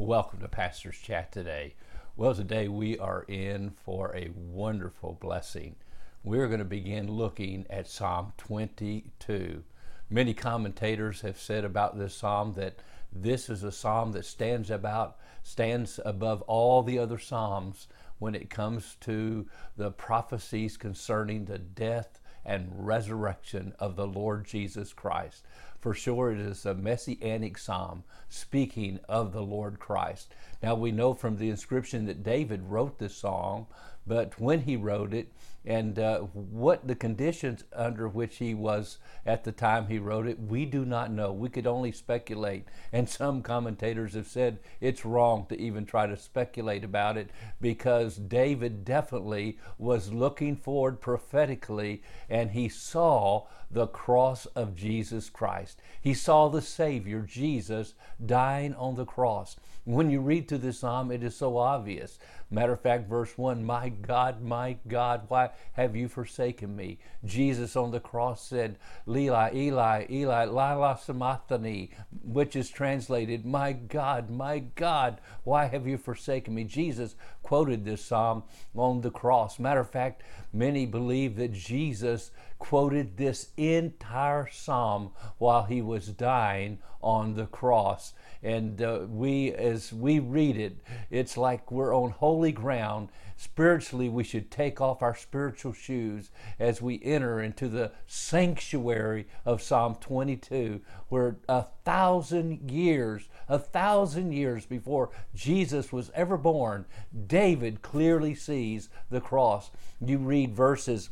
Welcome to Pastor's Chat today. Well, today we are in for a wonderful blessing. We're going to begin looking at Psalm 22. Many commentators have said about this psalm that this is a psalm that stands about stands above all the other psalms when it comes to the prophecies concerning the death and resurrection of the Lord Jesus Christ. For sure, it is a messianic psalm speaking of the Lord Christ. Now, we know from the inscription that David wrote this song, but when he wrote it, and uh, what the conditions under which he was at the time he wrote it, we do not know. We could only speculate. And some commentators have said it's wrong to even try to speculate about it because David definitely was looking forward prophetically and he saw the cross of Jesus Christ. He saw the Savior, Jesus, dying on the cross. When you read through this psalm, it is so obvious. Matter of fact, verse 1 My God, my God, why have you forsaken me? Jesus on the cross said, Eli, Eli, Eli, lama sabachthani, which is translated, My God, my God, why have you forsaken me? Jesus quoted this psalm on the cross. Matter of fact, many believe that Jesus quoted this entire psalm while he was dying on the cross. And uh, we, as we read it, it's like we're on holy ground. Spiritually, we should take off our spiritual shoes as we enter into the sanctuary of Psalm 22, where a thousand years, a thousand years before Jesus was ever born, David clearly sees the cross. You read verses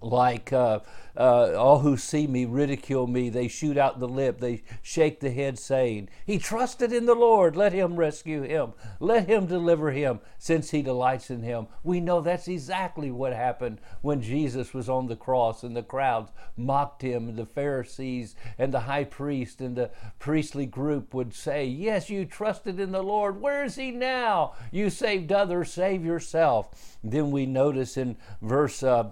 like uh, uh, all who see me ridicule me. They shoot out the lip. They shake the head saying he trusted in the lord. Let him rescue him. Let him deliver him since he delights in him. We know that's exactly what happened when jesus was on the cross and the crowds mocked him. The pharisees and the high priest and the priestly group would say yes you trusted in the lord. Where is he now? You saved others. Save yourself. Then we notice in verse uh,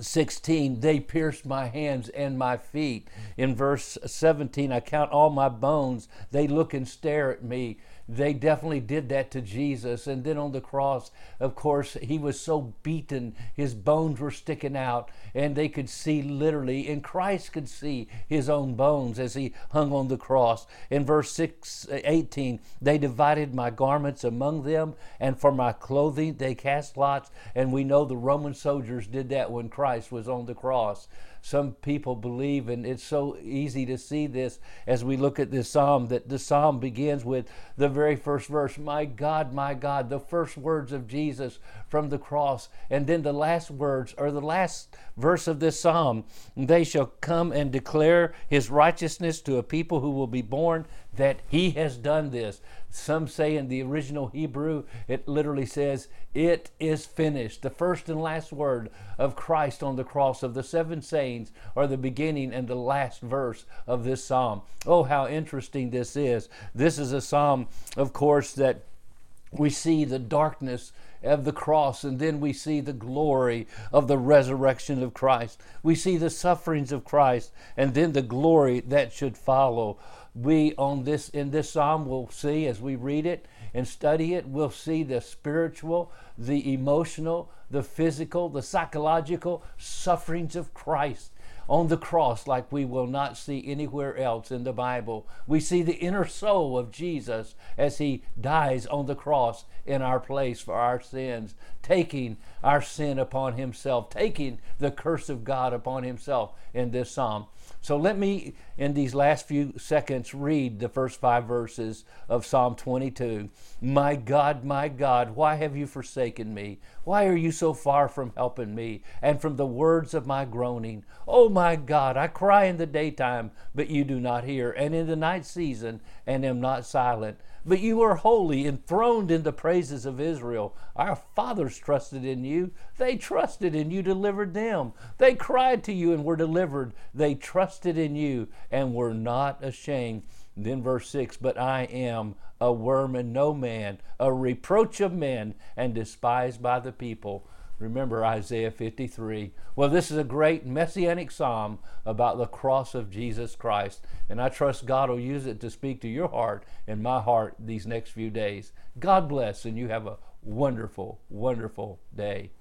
16, they pierced my hands and my feet. In verse 17, I count all my bones. They look and stare at me they definitely did that to Jesus. And then on the cross, of course, he was so beaten, his bones were sticking out, and they could see literally, and Christ could see his own bones as he hung on the cross. In verse 6, uh, 18, they divided my garments among them, and for my clothing they cast lots. And we know the Roman soldiers did that when Christ was on the cross some people believe, and it's so easy to see this as we look at this psalm, that the psalm begins with the very first verse My God, my God, the first words of Jesus from the cross. And then the last words, or the last verse of this psalm, they shall come and declare his righteousness to a people who will be born that he has done this. Some say in the original Hebrew, it literally says, It is finished. The first and last word of Christ on the cross of the seven sayings are the beginning and the last verse of this psalm. Oh, how interesting this is. This is a psalm, of course, that we see the darkness of the cross, and then we see the glory of the resurrection of Christ. We see the sufferings of Christ, and then the glory that should follow we on this in this psalm will see as we read it and study it we'll see the spiritual the emotional the physical the psychological sufferings of christ on the cross like we will not see anywhere else in the Bible. We see the inner soul of Jesus as he dies on the cross in our place for our sins, taking our sin upon himself, taking the curse of God upon himself in this psalm. So let me, in these last few seconds, read the first five verses of Psalm 22. My God, my God, why have you forsaken me? Why are you so far from helping me and from the words of my groaning? Oh, my God, I cry in the daytime, but you do not hear, and in the night season, and am not silent. But you are holy, enthroned in the praises of Israel. Our fathers trusted in you. They trusted and you delivered them. They cried to you and were delivered. They trusted in you and were not ashamed. Then verse 6 But I am a worm and no man, a reproach of men, and despised by the people. Remember Isaiah 53. Well, this is a great messianic psalm about the cross of Jesus Christ, and I trust God will use it to speak to your heart and my heart these next few days. God bless, and you have a wonderful, wonderful day.